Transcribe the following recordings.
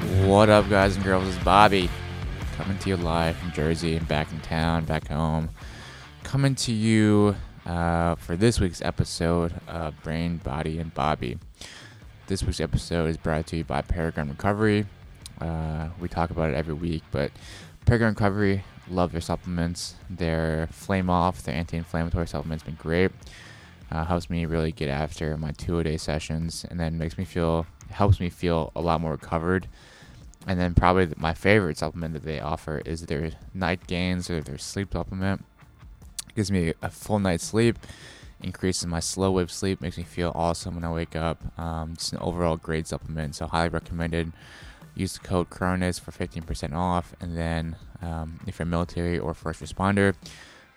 What up, guys and girls? It's Bobby coming to you live from Jersey and back in town, back home. Coming to you uh, for this week's episode of Brain, Body, and Bobby. This week's episode is brought to you by Paragon Recovery. Uh, we talk about it every week, but Paragon Recovery, love their supplements. Their Flame Off, their anti inflammatory supplements, been great. Uh, helps me really get after my two a day sessions, and then makes me feel helps me feel a lot more recovered. And then probably my favorite supplement that they offer is their night gains or their sleep supplement. It gives me a full night's sleep, increases my slow wave sleep, makes me feel awesome when I wake up. Um, just an overall great supplement, so highly recommended. Use the code Cronus for 15% off, and then um, if you're military or first responder,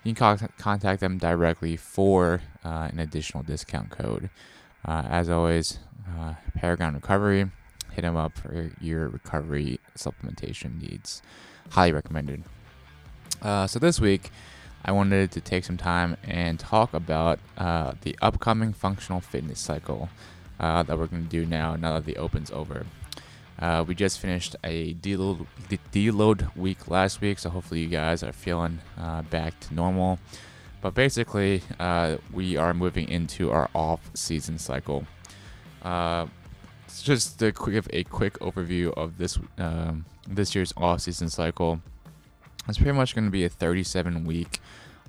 you can contact them directly for uh, an additional discount code. Uh, as always, uh, Paragon Recovery, hit them up for your recovery supplementation needs. Highly recommended. Uh, so this week, I wanted to take some time and talk about uh, the upcoming functional fitness cycle uh, that we're going to do now, now that the Open's over. Uh, we just finished a deload, deload week last week, so hopefully you guys are feeling back to normal. But basically, uh, we are moving into our off-season cycle. Uh, just to give a quick overview of this um, this year's off-season cycle. It's pretty much going to be a 37-week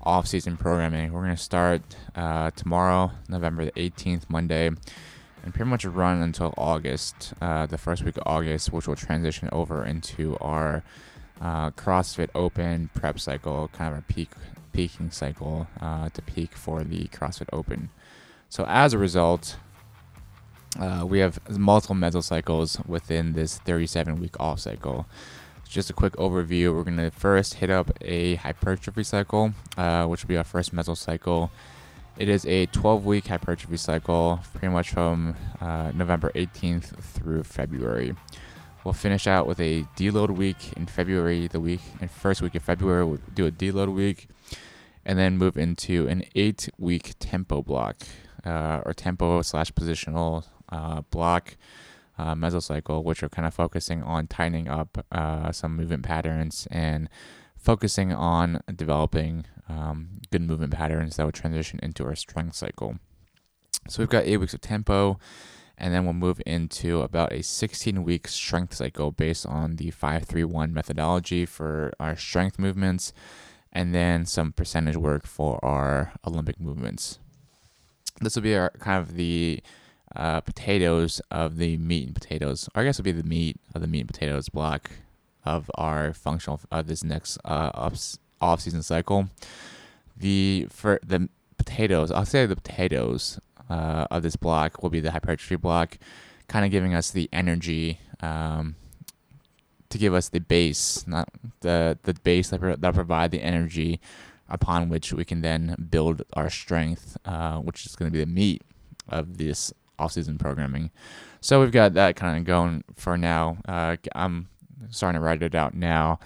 off-season programming. We're going to start uh, tomorrow, November the 18th, Monday and pretty much run until August, uh, the first week of August, which will transition over into our uh, CrossFit Open prep cycle, kind of a peak peaking cycle uh, to peak for the CrossFit Open. So as a result, uh, we have multiple mesocycles within this 37 week off cycle. Just a quick overview. We're going to first hit up a hypertrophy cycle, uh, which will be our first mesocycle. It is a 12 week hypertrophy cycle, pretty much from uh, November 18th through February. We'll finish out with a deload week in February, the week and first week of February, we'll do a deload week, and then move into an eight week tempo block uh, or tempo slash positional uh, block uh, mesocycle, which are kind of focusing on tightening up uh, some movement patterns and focusing on developing um, good movement patterns that will transition into our strength cycle. So we've got eight weeks of tempo, and then we'll move into about a 16 week strength cycle based on the 531 methodology for our strength movements, and then some percentage work for our Olympic movements. This will be our kind of the uh, potatoes of the meat and potatoes, or I guess it'll be the meat of the meat and potatoes block of our functional of this next uh, off, season cycle. The for the potatoes, I'll say the potatoes uh, of this block will be the hypertrophy block, kind of giving us the energy um, to give us the base, not the the base that, that provide the energy upon which we can then build our strength, uh, which is going to be the meat of this off-season programming. So we've got that kind of going for now. Uh, I'm starting to write it out now.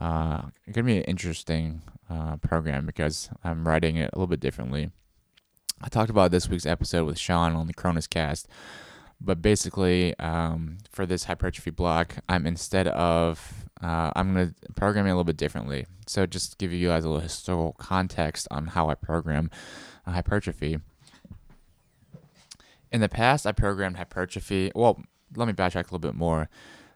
Uh, it's gonna be an interesting uh, program because I'm writing it a little bit differently. I talked about this week's episode with Sean on the Cronus Cast, but basically, um, for this hypertrophy block, I'm instead of uh, I'm gonna program it a little bit differently. So just give you guys a little historical context on how I program hypertrophy. In the past, I programmed hypertrophy. Well, let me backtrack a little bit more.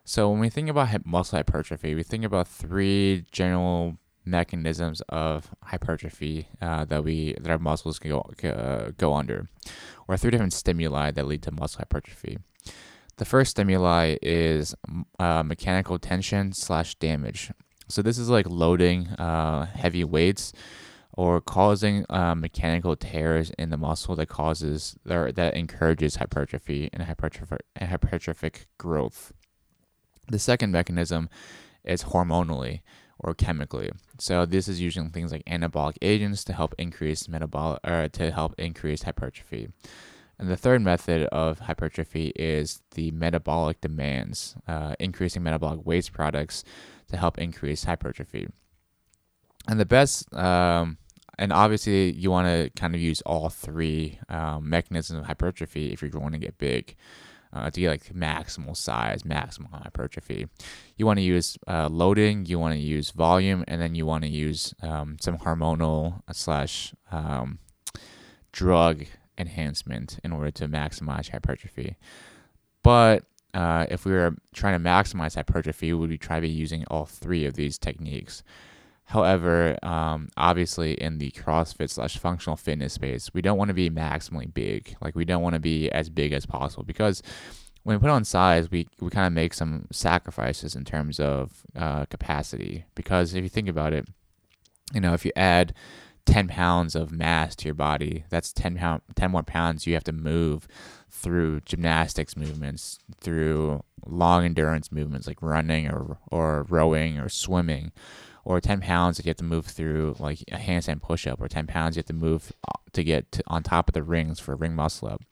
So when we think about muscle hypertrophy, we think about three general mechanisms of hypertrophy uh, that we that our muscles can go uh, go under, or three different stimuli that lead to muscle hypertrophy. The first stimuli is uh, mechanical tension slash damage. So this is like loading uh, heavy weights or causing uh, mechanical tears in the muscle that causes or that encourages hypertrophy and hypertrophic, and hypertrophic growth. The second mechanism is hormonally or chemically. So this is using things like anabolic agents to help increase metabolic or to help increase hypertrophy. And the third method of hypertrophy is the metabolic demands, uh, increasing metabolic waste products to help increase hypertrophy. And the best, um, and obviously, you want to kind of use all three um, mechanisms of hypertrophy if you're going to get big. Uh, to get like maximal size, maximal hypertrophy. You want to use uh, loading, you want to use volume, and then you want to use um, some hormonal slash um, drug enhancement in order to maximize hypertrophy. But uh, if we were trying to maximize hypertrophy, we would try to be using all three of these techniques. However, um, obviously in the CrossFit slash functional fitness space, we don't want to be maximally big. Like we don't want to be as big as possible because when we put on size, we, we kind of make some sacrifices in terms of uh, capacity. Because if you think about it, you know, if you add 10 pounds of mass to your body, that's 10, pound, 10 more pounds you have to move through gymnastics movements, through long endurance movements like running or, or rowing or swimming or 10 pounds that you have to move through like a handstand push-up or 10 pounds you have to move uh, to get to, on top of the rings for a ring muscle up.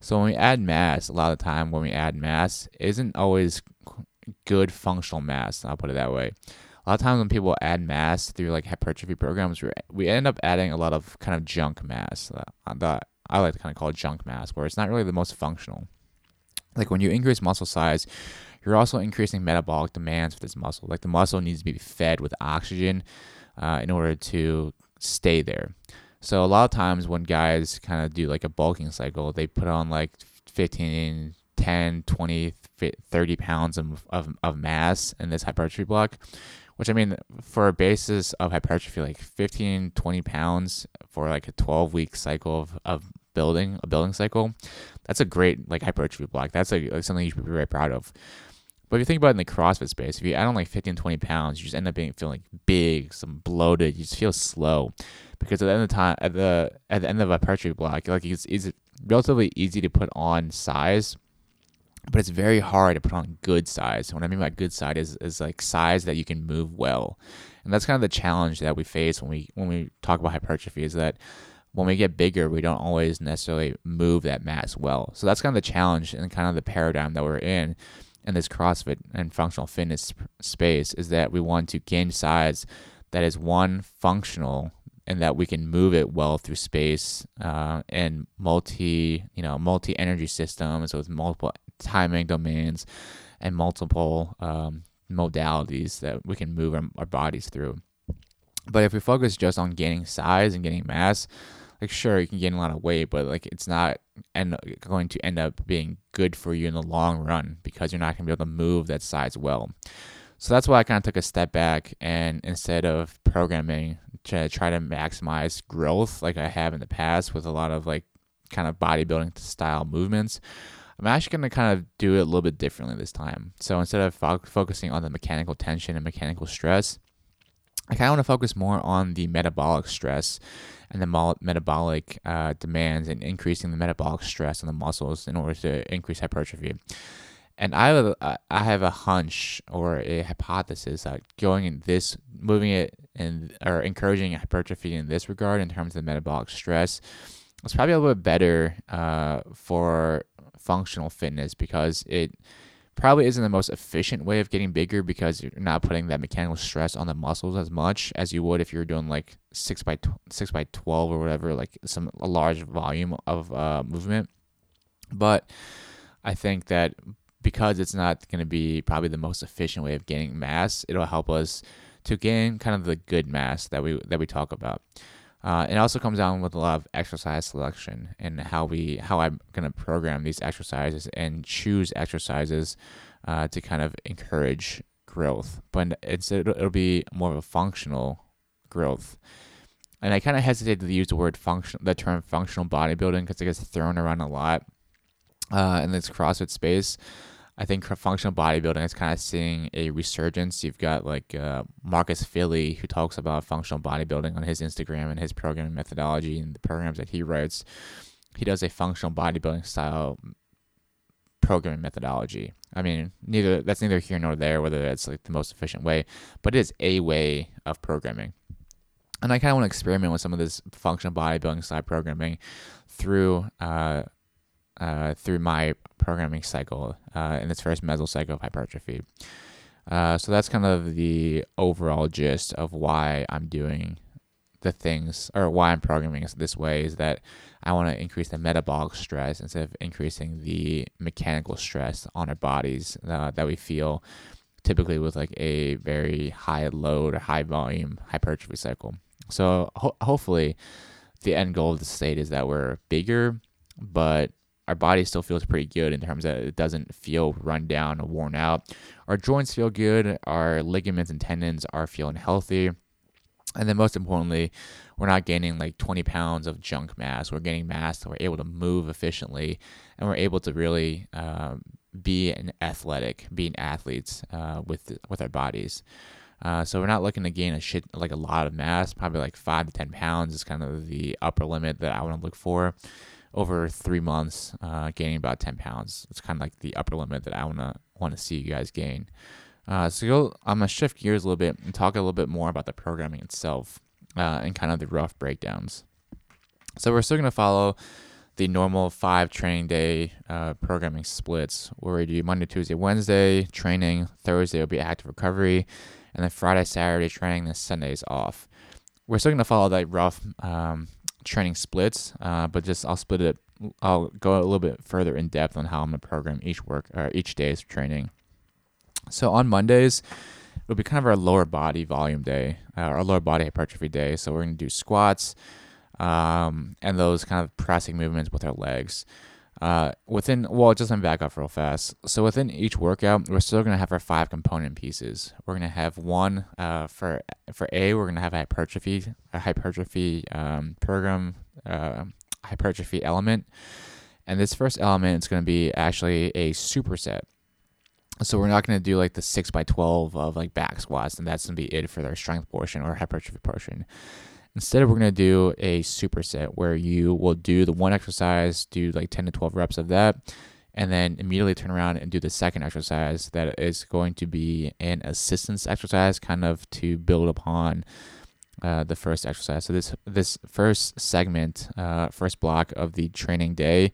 So when we add mass a lot of the time when we add mass isn't always good functional mass i'll put it that way. A lot of times when people add mass through like hypertrophy programs we end up adding a lot of kind of junk mass uh, that i like to kind of call junk mass where it's not really the most functional. Like when you increase muscle size you're also increasing metabolic demands for this muscle. Like the muscle needs to be fed with oxygen uh, in order to stay there. So a lot of times when guys kind of do like a bulking cycle, they put on like 15, 10, 20, 30 pounds of, of, of mass in this hypertrophy block, which I mean, for a basis of hypertrophy, like 15, 20 pounds for like a 12 week cycle of, of building, a building cycle, that's a great like hypertrophy block. That's like, something you should be very proud of. But if you think about it in the CrossFit space, if you add on like 15, 20 pounds, you just end up being feeling big, some bloated. You just feel slow, because at the end of the time, at the at the end of a hypertrophy block, like it's, it's relatively easy to put on size, but it's very hard to put on good size. And What I mean by good size is is like size that you can move well, and that's kind of the challenge that we face when we when we talk about hypertrophy. Is that when we get bigger, we don't always necessarily move that mass well. So that's kind of the challenge and kind of the paradigm that we're in in this CrossFit and functional fitness space is that we want to gain size that is one functional and that we can move it well through space uh, and multi you know multi energy systems with multiple timing domains and multiple um, modalities that we can move our, our bodies through. But if we focus just on gaining size and getting mass, like sure you can gain a lot of weight, but like it's not end going to end up being good for you in the long run because you're not gonna be able to move that size well. So that's why I kind of took a step back and instead of programming to try to maximize growth like I have in the past with a lot of like kind of bodybuilding style movements, I'm actually going to kind of do it a little bit differently this time. So instead of fo- focusing on the mechanical tension and mechanical stress, I kind of want to focus more on the metabolic stress and the metabolic uh, demands and increasing the metabolic stress on the muscles in order to increase hypertrophy. And I have have a hunch or a hypothesis that going in this, moving it and or encouraging hypertrophy in this regard in terms of metabolic stress, is probably a little bit better uh, for functional fitness because it probably isn't the most efficient way of getting bigger because you're not putting that mechanical stress on the muscles as much as you would if you're doing like six by tw- six by twelve or whatever, like some a large volume of uh, movement. But I think that because it's not going to be probably the most efficient way of gaining mass, it'll help us to gain kind of the good mass that we that we talk about. Uh, it also comes down with a lot of exercise selection and how we how I'm gonna program these exercises and choose exercises uh, to kind of encourage growth. But it's it'll, it'll be more of a functional growth. And I kind of hesitate to use the word function, the term functional bodybuilding, because it gets thrown around a lot uh, in this CrossFit space. I think functional bodybuilding is kind of seeing a resurgence. You've got like uh, Marcus Filly, who talks about functional bodybuilding on his Instagram and his programming methodology and the programs that he writes. He does a functional bodybuilding style programming methodology. I mean, neither that's neither here nor there whether that's like the most efficient way, but it is a way of programming. And I kind of want to experiment with some of this functional bodybuilding style programming through uh, uh, through my programming cycle uh, in its first mesocycle of hypertrophy. Uh, so that's kind of the overall gist of why I'm doing the things or why I'm programming this way is that I want to increase the metabolic stress instead of increasing the mechanical stress on our bodies uh, that we feel typically with like a very high load or high volume hypertrophy cycle. So ho- hopefully, the end goal of the state is that we're bigger, but our body still feels pretty good in terms that it doesn't feel run down or worn out. Our joints feel good, our ligaments and tendons are feeling healthy. And then most importantly, we're not gaining like 20 pounds of junk mass. We're gaining mass that we're able to move efficiently and we're able to really um, be an athletic, being athletes uh, with with our bodies. Uh, so we're not looking to gain a shit like a lot of mass. Probably like five to ten pounds is kind of the upper limit that I want to look for. Over three months, uh, gaining about ten pounds. It's kind of like the upper limit that I wanna want to see you guys gain. Uh, so I'm gonna shift gears a little bit and talk a little bit more about the programming itself uh, and kind of the rough breakdowns. So we're still gonna follow the normal five training day uh, programming splits where we do Monday, Tuesday, Wednesday training, Thursday will be active recovery, and then Friday, Saturday training, then Sundays off. We're still gonna follow that rough um, training splits, uh, but just I'll split it. I'll go a little bit further in depth on how I'm gonna program each work or each day's training. So on Mondays, it'll be kind of our lower body volume day, uh, our lower body hypertrophy day. So we're gonna do squats um, and those kind of pressing movements with our legs. Uh, within, well, just let me back up real fast. So within each workout, we're still gonna have our five component pieces. We're gonna have one uh, for for A. We're gonna have a hypertrophy, a hypertrophy um, program, uh, hypertrophy element, and this first element is gonna be actually a superset. So we're not gonna do like the six by twelve of like back squats, and that's gonna be it for their strength portion or hypertrophy portion. Instead, we're going to do a superset where you will do the one exercise, do like 10 to 12 reps of that, and then immediately turn around and do the second exercise that is going to be an assistance exercise, kind of to build upon uh, the first exercise. So this this first segment, uh, first block of the training day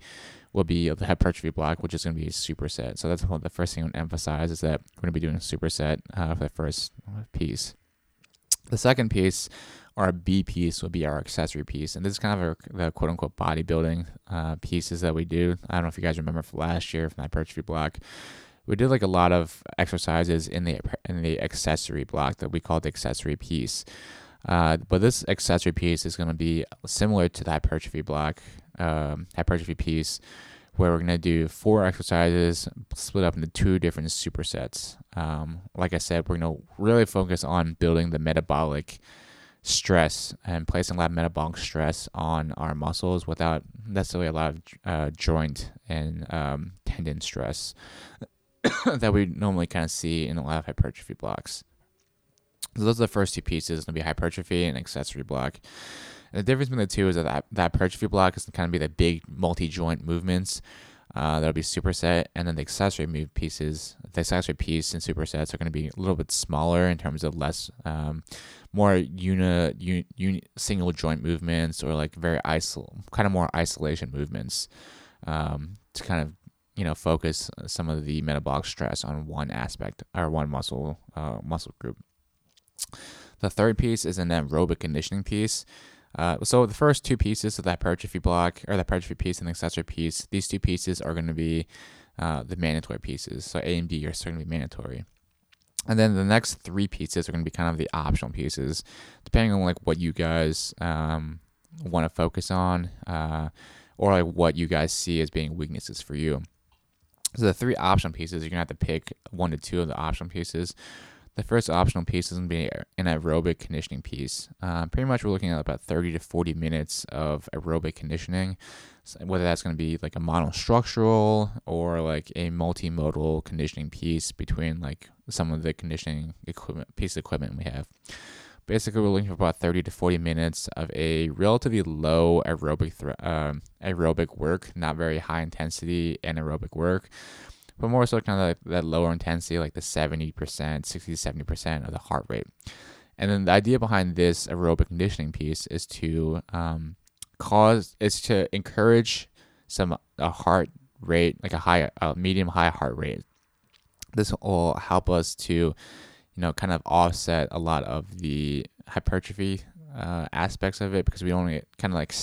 will be the hypertrophy block, which is going to be a superset. So that's the first thing I want to emphasize is that we're going to be doing a superset uh, for the first piece. The second piece our B piece would be our accessory piece. And this is kind of our, the quote unquote bodybuilding uh, pieces that we do. I don't know if you guys remember from last year from that hypertrophy block. We did like a lot of exercises in the in the accessory block that we call the accessory piece. Uh, but this accessory piece is going to be similar to the hypertrophy block, um, hypertrophy piece, where we're going to do four exercises split up into two different supersets. Um, like I said, we're going to really focus on building the metabolic stress and placing a lot of metabolic stress on our muscles without necessarily a lot of uh, joint and um, tendon stress that we normally kind of see in a lot of hypertrophy blocks. So those are the first two pieces. It'll be hypertrophy and accessory block. And the difference between the two is that that hypertrophy block is kind of be the big multi-joint movements. Uh, that'll be superset, and then the accessory move pieces, the accessory piece and supersets are going to be a little bit smaller in terms of less um, more uni, uni, single joint movements or like very isol kind of more isolation movements um, to kind of you know focus some of the metabolic stress on one aspect or one muscle uh, muscle group. The third piece is an aerobic conditioning piece. Uh, so the first two pieces of that hypertrophy block or the hypertrophy piece and the accessory piece, these two pieces are going to be uh, the mandatory pieces. So A and B are going to be mandatory. And then the next three pieces are going to be kind of the optional pieces, depending on like what you guys um, want to focus on, uh, or like what you guys see as being weaknesses for you. So the three optional pieces, you're gonna have to pick one to two of the optional pieces. The first optional piece is going to be an aerobic conditioning piece. Uh, pretty much, we're looking at about 30 to 40 minutes of aerobic conditioning, so whether that's going to be like a monostructural or like a multimodal conditioning piece between like some of the conditioning equipment, piece of equipment we have. Basically, we're looking for about 30 to 40 minutes of a relatively low aerobic um, aerobic work, not very high intensity anaerobic work but more so kind of like that lower intensity, like the 70%, 60 to 70% of the heart rate. And then the idea behind this aerobic conditioning piece is to um, cause, is to encourage some a heart rate, like a high, a medium high heart rate. This will help us to, you know, kind of offset a lot of the hypertrophy uh, aspects of it because we only kind of like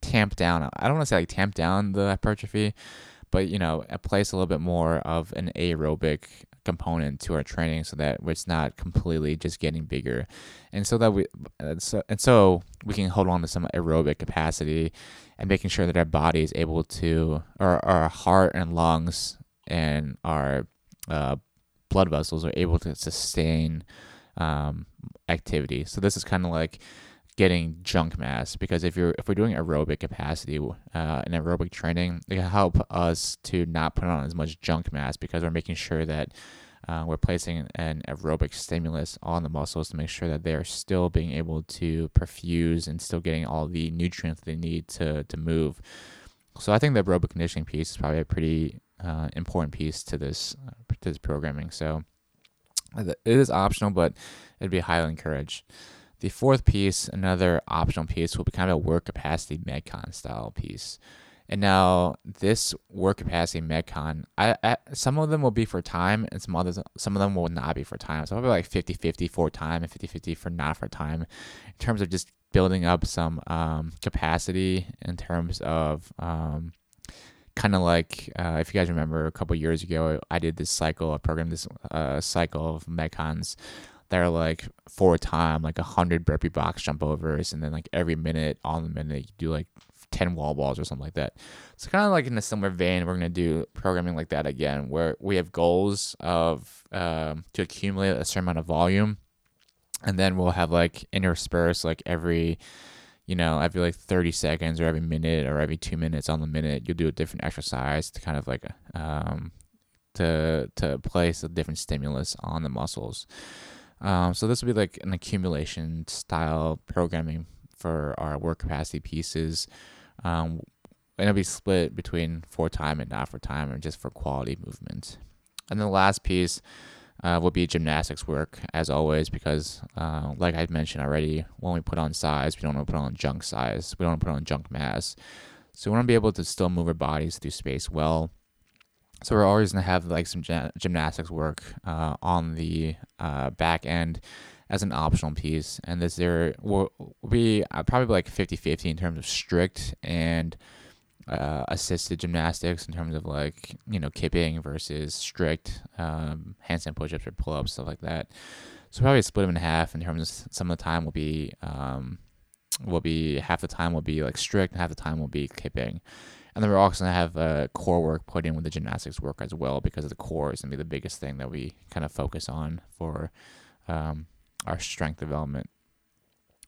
tamp down. I don't want to say like tamp down the hypertrophy, but you know, a place a little bit more of an aerobic component to our training so that it's not completely just getting bigger. And so that we and so, and so we can hold on to some aerobic capacity and making sure that our body is able to or our heart and lungs and our uh, blood vessels are able to sustain um, activity. So this is kind of like getting junk mass because if you're if we're doing aerobic capacity uh, in aerobic training, it can help us to not put on as much junk mass because we're making sure that uh, we're placing an aerobic stimulus on the muscles to make sure that they're still being able to perfuse and still getting all the nutrients they need to to move. So I think the aerobic conditioning piece is probably a pretty uh, important piece to this uh, to this programming. So it is optional, but it'd be highly encouraged. The fourth piece, another optional piece, will be kind of a work capacity Metcon style piece. And now this work capacity Metcon, I, I some of them will be for time and some others some of them will not be for time. So probably like 50-50 for time and 50-50 for not for time in terms of just building up some um, capacity in terms of um, kind of like uh, if you guys remember a couple years ago I did this cycle, I programmed this uh, cycle of Metcons that are like four time, like a hundred burpee box jump overs, and then like every minute on the minute you do like ten wall balls or something like that. So kind of like in a similar vein, we're gonna do programming like that again, where we have goals of um, to accumulate a certain amount of volume, and then we'll have like intersperse like every you know, every like 30 seconds or every minute or every two minutes on the minute, you'll do a different exercise to kind of like, um, to, to place a different stimulus on the muscles. Um, so this will be like an accumulation style programming for our work capacity pieces. Um, and it'll be split between for time and not for time, or just for quality movement. And the last piece uh, will be gymnastics work, as always, because uh, like I mentioned already, when we put on size, we don't want to put on junk size. We don't want to put on junk mass. So we want to be able to still move our bodies through space well so we're always gonna have like some gymnastics work uh, on the uh, back end as an optional piece, and this there will be uh, probably like 50-50 in terms of strict and uh, assisted gymnastics in terms of like you know kipping versus strict um, handstand push-ups or pull-ups stuff like that. So probably split them in half in terms of some of the time will be um, will be half the time will be like strict and half the time will be kipping. And then we're also going to have uh, core work put in with the gymnastics work as well because the core is going to be the biggest thing that we kind of focus on for um, our strength development.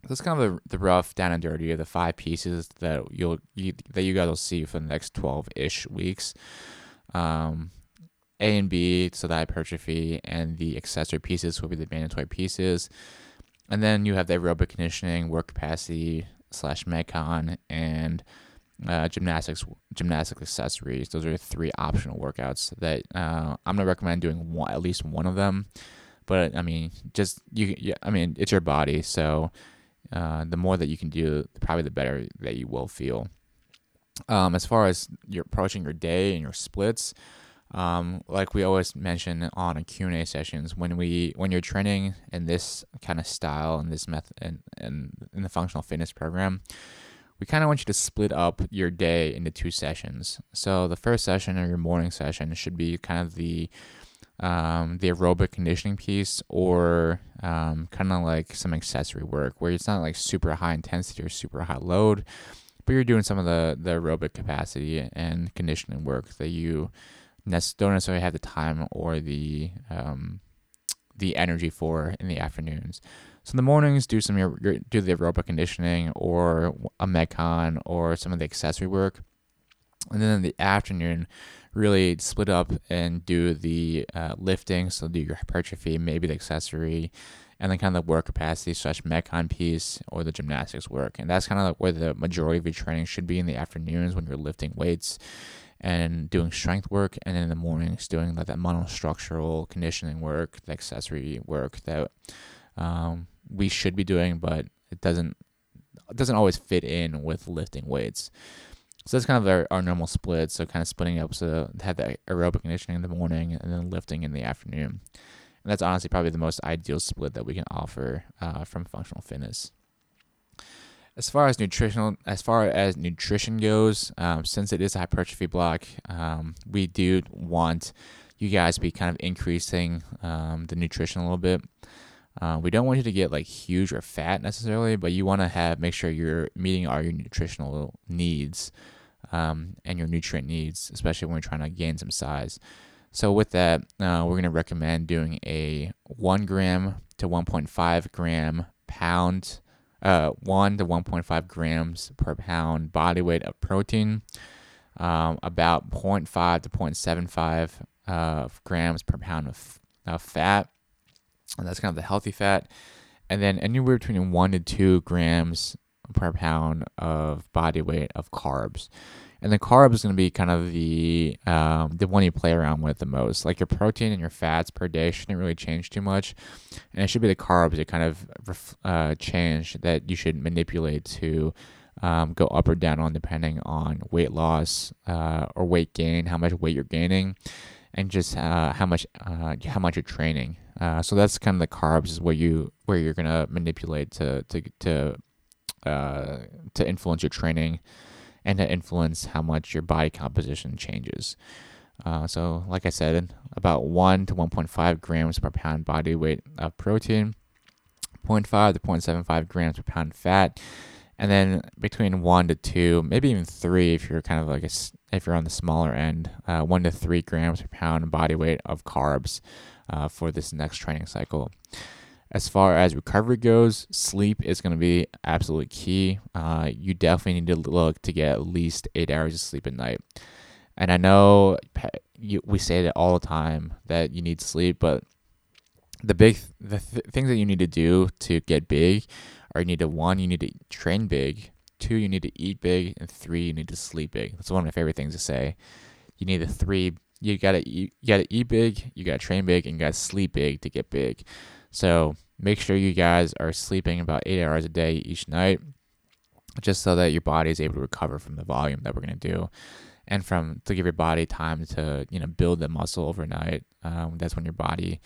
So That's kind of the, the rough down and dirty of the five pieces that you'll you, that you guys will see for the next twelve ish weeks. Um, a and B, so the hypertrophy and the accessory pieces will be the mandatory pieces. And then you have the aerobic conditioning, work capacity slash Metcon, and uh, gymnastics gymnastic accessories. Those are three optional workouts that uh, I'm gonna recommend doing one, at least one of them. But I mean, just you. Yeah, I mean, it's your body, so uh, the more that you can do, probably the better that you will feel. Um, as far as you're approaching your day and your splits, um, like we always mention on a Q&A sessions, when we when you're training in this kind of style and this method and, and in the functional fitness program, we kind of want you to split up your day into two sessions. So the first session or your morning session should be kind of the um, the aerobic conditioning piece or um, kind of like some accessory work where it's not like super high intensity or super high load, but you're doing some of the, the aerobic capacity and conditioning work that you don't necessarily have the time or the um, the energy for in the afternoons. So in the mornings, do some your, your, do the aerobic conditioning or a metcon or some of the accessory work, and then in the afternoon, really split up and do the uh, lifting. So do your hypertrophy, maybe the accessory, and then kind of the work capacity slash metcon piece or the gymnastics work. And that's kind of like where the majority of your training should be in the afternoons when you're lifting weights and doing strength work, and then in the mornings doing like that monostructural conditioning work, the accessory work that um, we should be doing, but it doesn't it doesn't always fit in with lifting weights. So that's kind of our, our normal split. So kind of splitting up so have the aerobic conditioning in the morning and then lifting in the afternoon. And that's honestly probably the most ideal split that we can offer uh, from functional fitness. as far as nutritional, as far as nutrition goes, um, since it is a hypertrophy block, um, we do want you guys to be kind of increasing um, the nutrition a little bit. Uh, we don't want you to get like huge or fat necessarily, but you want to have make sure you're meeting all your nutritional needs um, and your nutrient needs, especially when you're trying to gain some size. So with that, uh, we're going to recommend doing a one gram to 1.5 gram pound uh, 1 to 1.5 grams per pound body weight of protein, um, about 0.5 to 0.75 uh, grams per pound of, of fat. And that's kind of the healthy fat. And then anywhere between 1 to 2 grams per pound of body weight of carbs. And the carb is going to be kind of the um, the one you play around with the most. Like your protein and your fats per day shouldn't really change too much, and it should be the carbs that kind of uh, change that you should manipulate to um, go up or down on depending on weight loss uh, or weight gain, how much weight you're gaining, and just uh, how much uh, how much you're training. Uh, so that's kind of the carbs is where you where you're gonna manipulate to to to uh, to influence your training and to influence how much your body composition changes. Uh, so, like I said, about 1 to 1.5 grams per pound body weight of protein, 0.5 to 0.75 grams per pound fat, and then between 1 to 2, maybe even 3 if you're kind of like a, if you're on the smaller end, uh, 1 to 3 grams per pound body weight of carbs uh, for this next training cycle. As far as recovery goes, sleep is going to be absolutely key. Uh, you definitely need to look to get at least eight hours of sleep at night. And I know you, we say that all the time that you need sleep, but the big the th- things that you need to do to get big are you need to one you need to train big, two you need to eat big, and three you need to sleep big. That's one of my favorite things to say. You need the three. You gotta eat. You gotta eat big. You gotta train big, and you gotta sleep big to get big. So make sure you guys are sleeping about eight hours a day each night, just so that your body is able to recover from the volume that we're going to do, and from to give your body time to you know build the muscle overnight. Um, that's when your body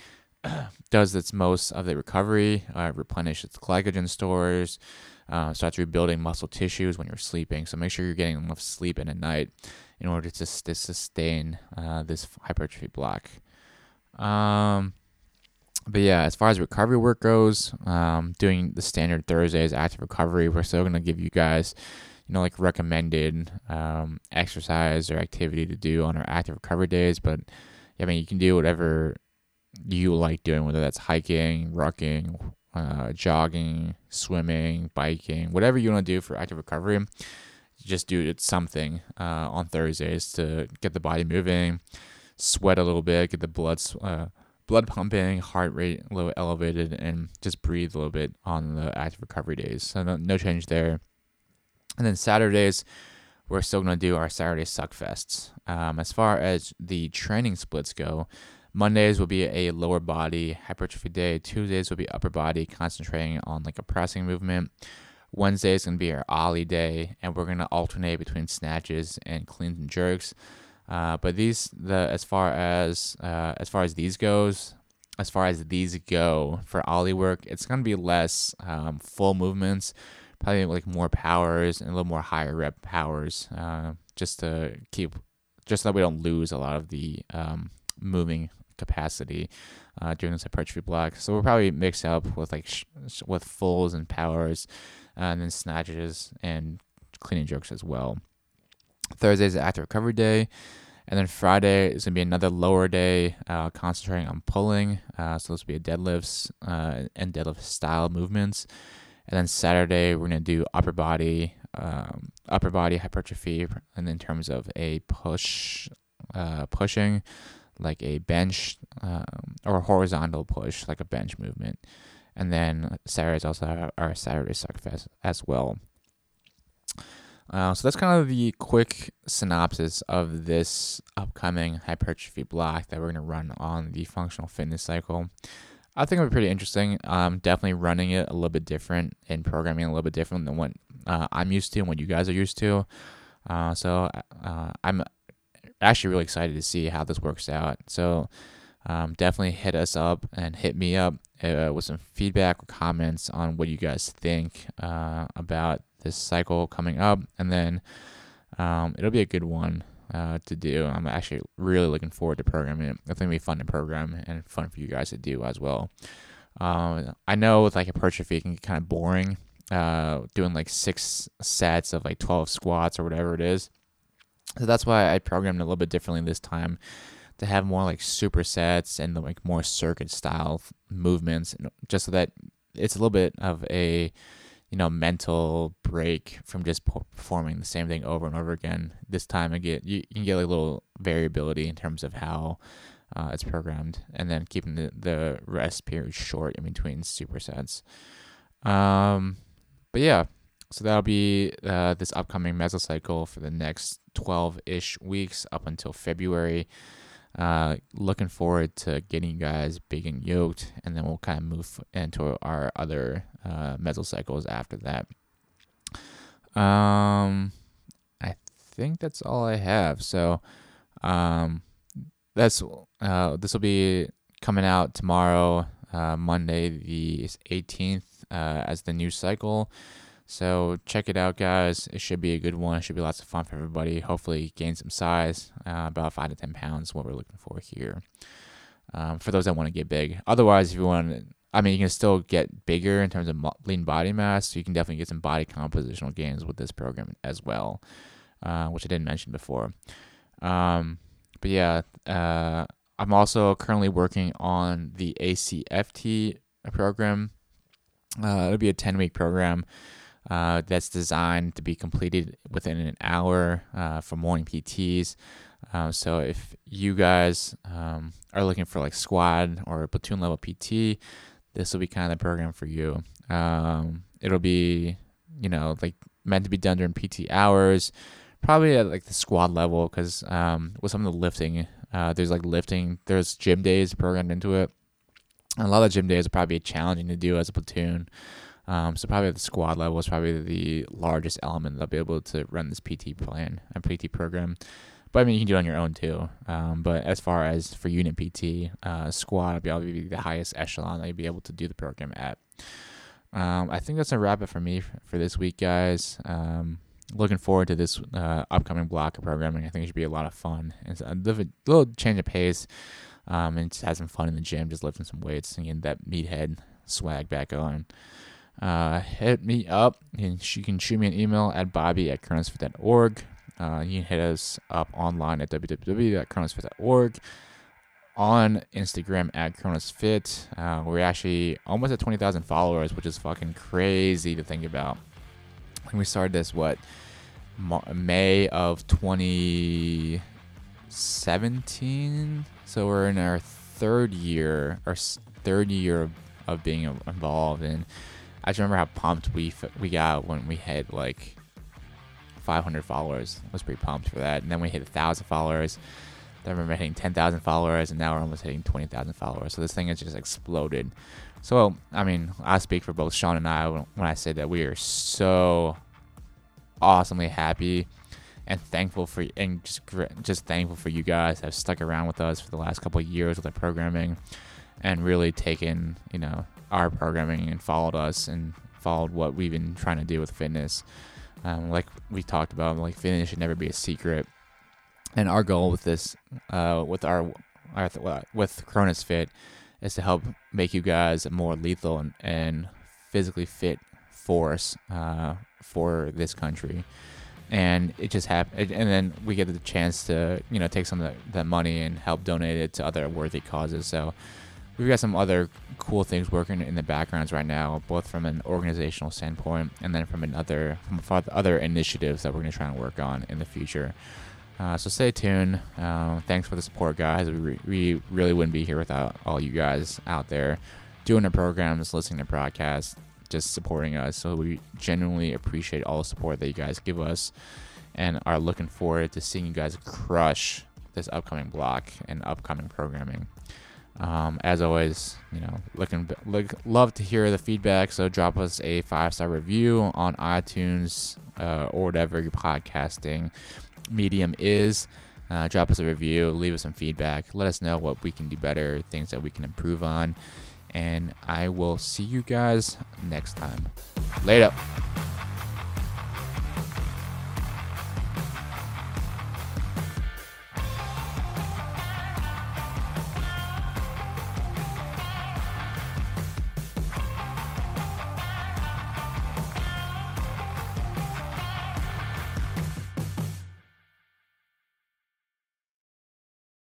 does its most of the recovery, uh, replenish its glycogen stores, uh, starts rebuilding muscle tissues when you're sleeping. So make sure you're getting enough sleep in a night in order to, to sustain uh, this hypertrophy block. Um, but yeah, as far as recovery work goes, um, doing the standard Thursdays active recovery, we're still gonna give you guys, you know, like recommended um, exercise or activity to do on our active recovery days. But I mean, you can do whatever you like doing, whether that's hiking, rucking, uh, jogging, swimming, biking, whatever you want to do for active recovery. Just do something uh, on Thursdays to get the body moving, sweat a little bit, get the blood. Uh, blood pumping, heart rate a little elevated, and just breathe a little bit on the active recovery days. So no, no change there. And then Saturdays, we're still going to do our Saturday suck fests. Um, as far as the training splits go, Mondays will be a lower body hypertrophy day. Tuesdays will be upper body, concentrating on like a pressing movement. Wednesday is going to be our Oly day, and we're going to alternate between snatches and cleans and jerks. Uh, but these the as far as uh, as far as these goes, as far as these go for Oly work, it's gonna be less um, full movements, probably like more powers and a little more higher rep powers, uh, just to keep just so that we don't lose a lot of the um, moving capacity uh, during this hypertrophy block. So we'll probably mix up with like sh- with fulls and powers, and then snatches and cleaning jerks as well. Thursday is active recovery day. And then Friday is going to be another lower day, uh, concentrating on pulling. Uh, so this will be deadlifts uh, and deadlift style movements. And then Saturday, we're going to do upper body, um, upper body hypertrophy, and in terms of a push, uh, pushing, like a bench um, or a horizontal push, like a bench movement. And then Saturday is also our Saturday Suckfest as well. Uh, so that's kind of the quick synopsis of this upcoming hypertrophy block that we're going to run on the functional fitness cycle. I think it'll be pretty interesting. Um, definitely running it a little bit different and programming a little bit different than what uh, I'm used to and what you guys are used to. Uh, so uh, I'm actually really excited to see how this works out. So um, definitely hit us up and hit me up uh, with some feedback or comments on what you guys think uh, about this cycle coming up, and then um, it'll be a good one uh, to do. I'm actually really looking forward to programming it. I think it'll be fun to program and fun for you guys to do as well. Um, I know with like a hypertrophy, it can get kind of boring. Uh, doing like six sets of like 12 squats or whatever it is. So that's why I programmed a little bit differently this time to have more like supersets and like more circuit style movements, just so that it's a little bit of a you know mental break from just performing the same thing over and over again. This time, get you, you can get a little variability in terms of how uh, it's programmed, and then keeping the the rest period short in between supersets. Um, but yeah, so that'll be uh, this upcoming mesocycle for the next 12 ish weeks up until February. Uh, looking forward to getting you guys big and yoked, and then we'll kind of move into our other uh, mesocycles after that. Um, I think that's all I have. So, um, that's uh, this will be coming out tomorrow, uh, Monday the 18th, uh, as the new cycle. So check it out, guys. It should be a good one. It should be lots of fun for everybody. Hopefully, gain some size, uh, about five to ten pounds. What we're looking for here. Um, for those that want to get big. Otherwise, if you want, I mean, you can still get bigger in terms of lean body mass. So you can definitely get some body compositional gains with this program as well, uh, which I didn't mention before. Um, but yeah, uh, I'm also currently working on the ACFT program. Uh, it'll be a 10 week program uh, that's designed to be completed within an hour uh, for morning PTs. Uh, so if you guys um, are looking for like squad or platoon level PT, this will be kind of the program for you. Um, it'll be, you know, like meant to be done during PT hours, probably at like the squad level because um, with some of the lifting, uh, there's like lifting, there's gym days programmed into it. A lot of gym days are probably challenging to do as a platoon. Um, so probably the squad level is probably the largest element that'll be able to run this PT plan and PT program. But I mean, you can do it on your own too. Um, but as far as for unit PT, uh, squad will be able be the highest echelon that you'll be able to do the program at. Um, I think that's a wrap it for me for this week, guys. Um, looking forward to this uh, upcoming block of programming. I think it should be a lot of fun. It's a little change of pace um, and just have some fun in the gym, just lifting some weights and getting that meathead swag back on uh, hit me up. And you can shoot me an email at bobby at chronosfit.org. Uh, you can hit us up online at www.chronosfit.org. On Instagram at chronosfit. Uh, we're actually almost at 20,000 followers, which is fucking crazy to think about. And we started this, what, May of 2017? So we're in our third year, our third year of, of being involved in I just remember how pumped we we got when we hit like 500 followers. I was pretty pumped for that. And then we hit 1,000 followers. Then I remember hitting 10,000 followers, and now we're almost hitting 20,000 followers. So this thing has just exploded. So, I mean, I speak for both Sean and I when I say that we are so awesomely happy and thankful for and just just thankful for you guys that have stuck around with us for the last couple of years with our programming and really taken you know our programming and followed us and followed what we've been trying to do with fitness. Um, like we talked about, like fitness should never be a secret. And our goal with this, uh, with our, our with Cronus Fit, is to help make you guys more lethal and, and physically fit force uh, for this country. And it just happened, and then we get the chance to, you know, take some of that money and help donate it to other worthy causes. So, we've got some other cool things working in the backgrounds right now, both from an organizational standpoint and then from another from other initiatives that we're going to try and work on in the future. Uh, so stay tuned. Uh, thanks for the support, guys. We, we really wouldn't be here without all you guys out there doing the programs, listening to broadcasts, just supporting us. So we genuinely appreciate all the support that you guys give us and are looking forward to seeing you guys crush this upcoming block and upcoming programming. Um, as always, you know, looking look, love to hear the feedback. So drop us a five star review on iTunes uh, or whatever your podcasting medium is. Uh, drop us a review, leave us some feedback, let us know what we can do better, things that we can improve on, and I will see you guys next time. Later.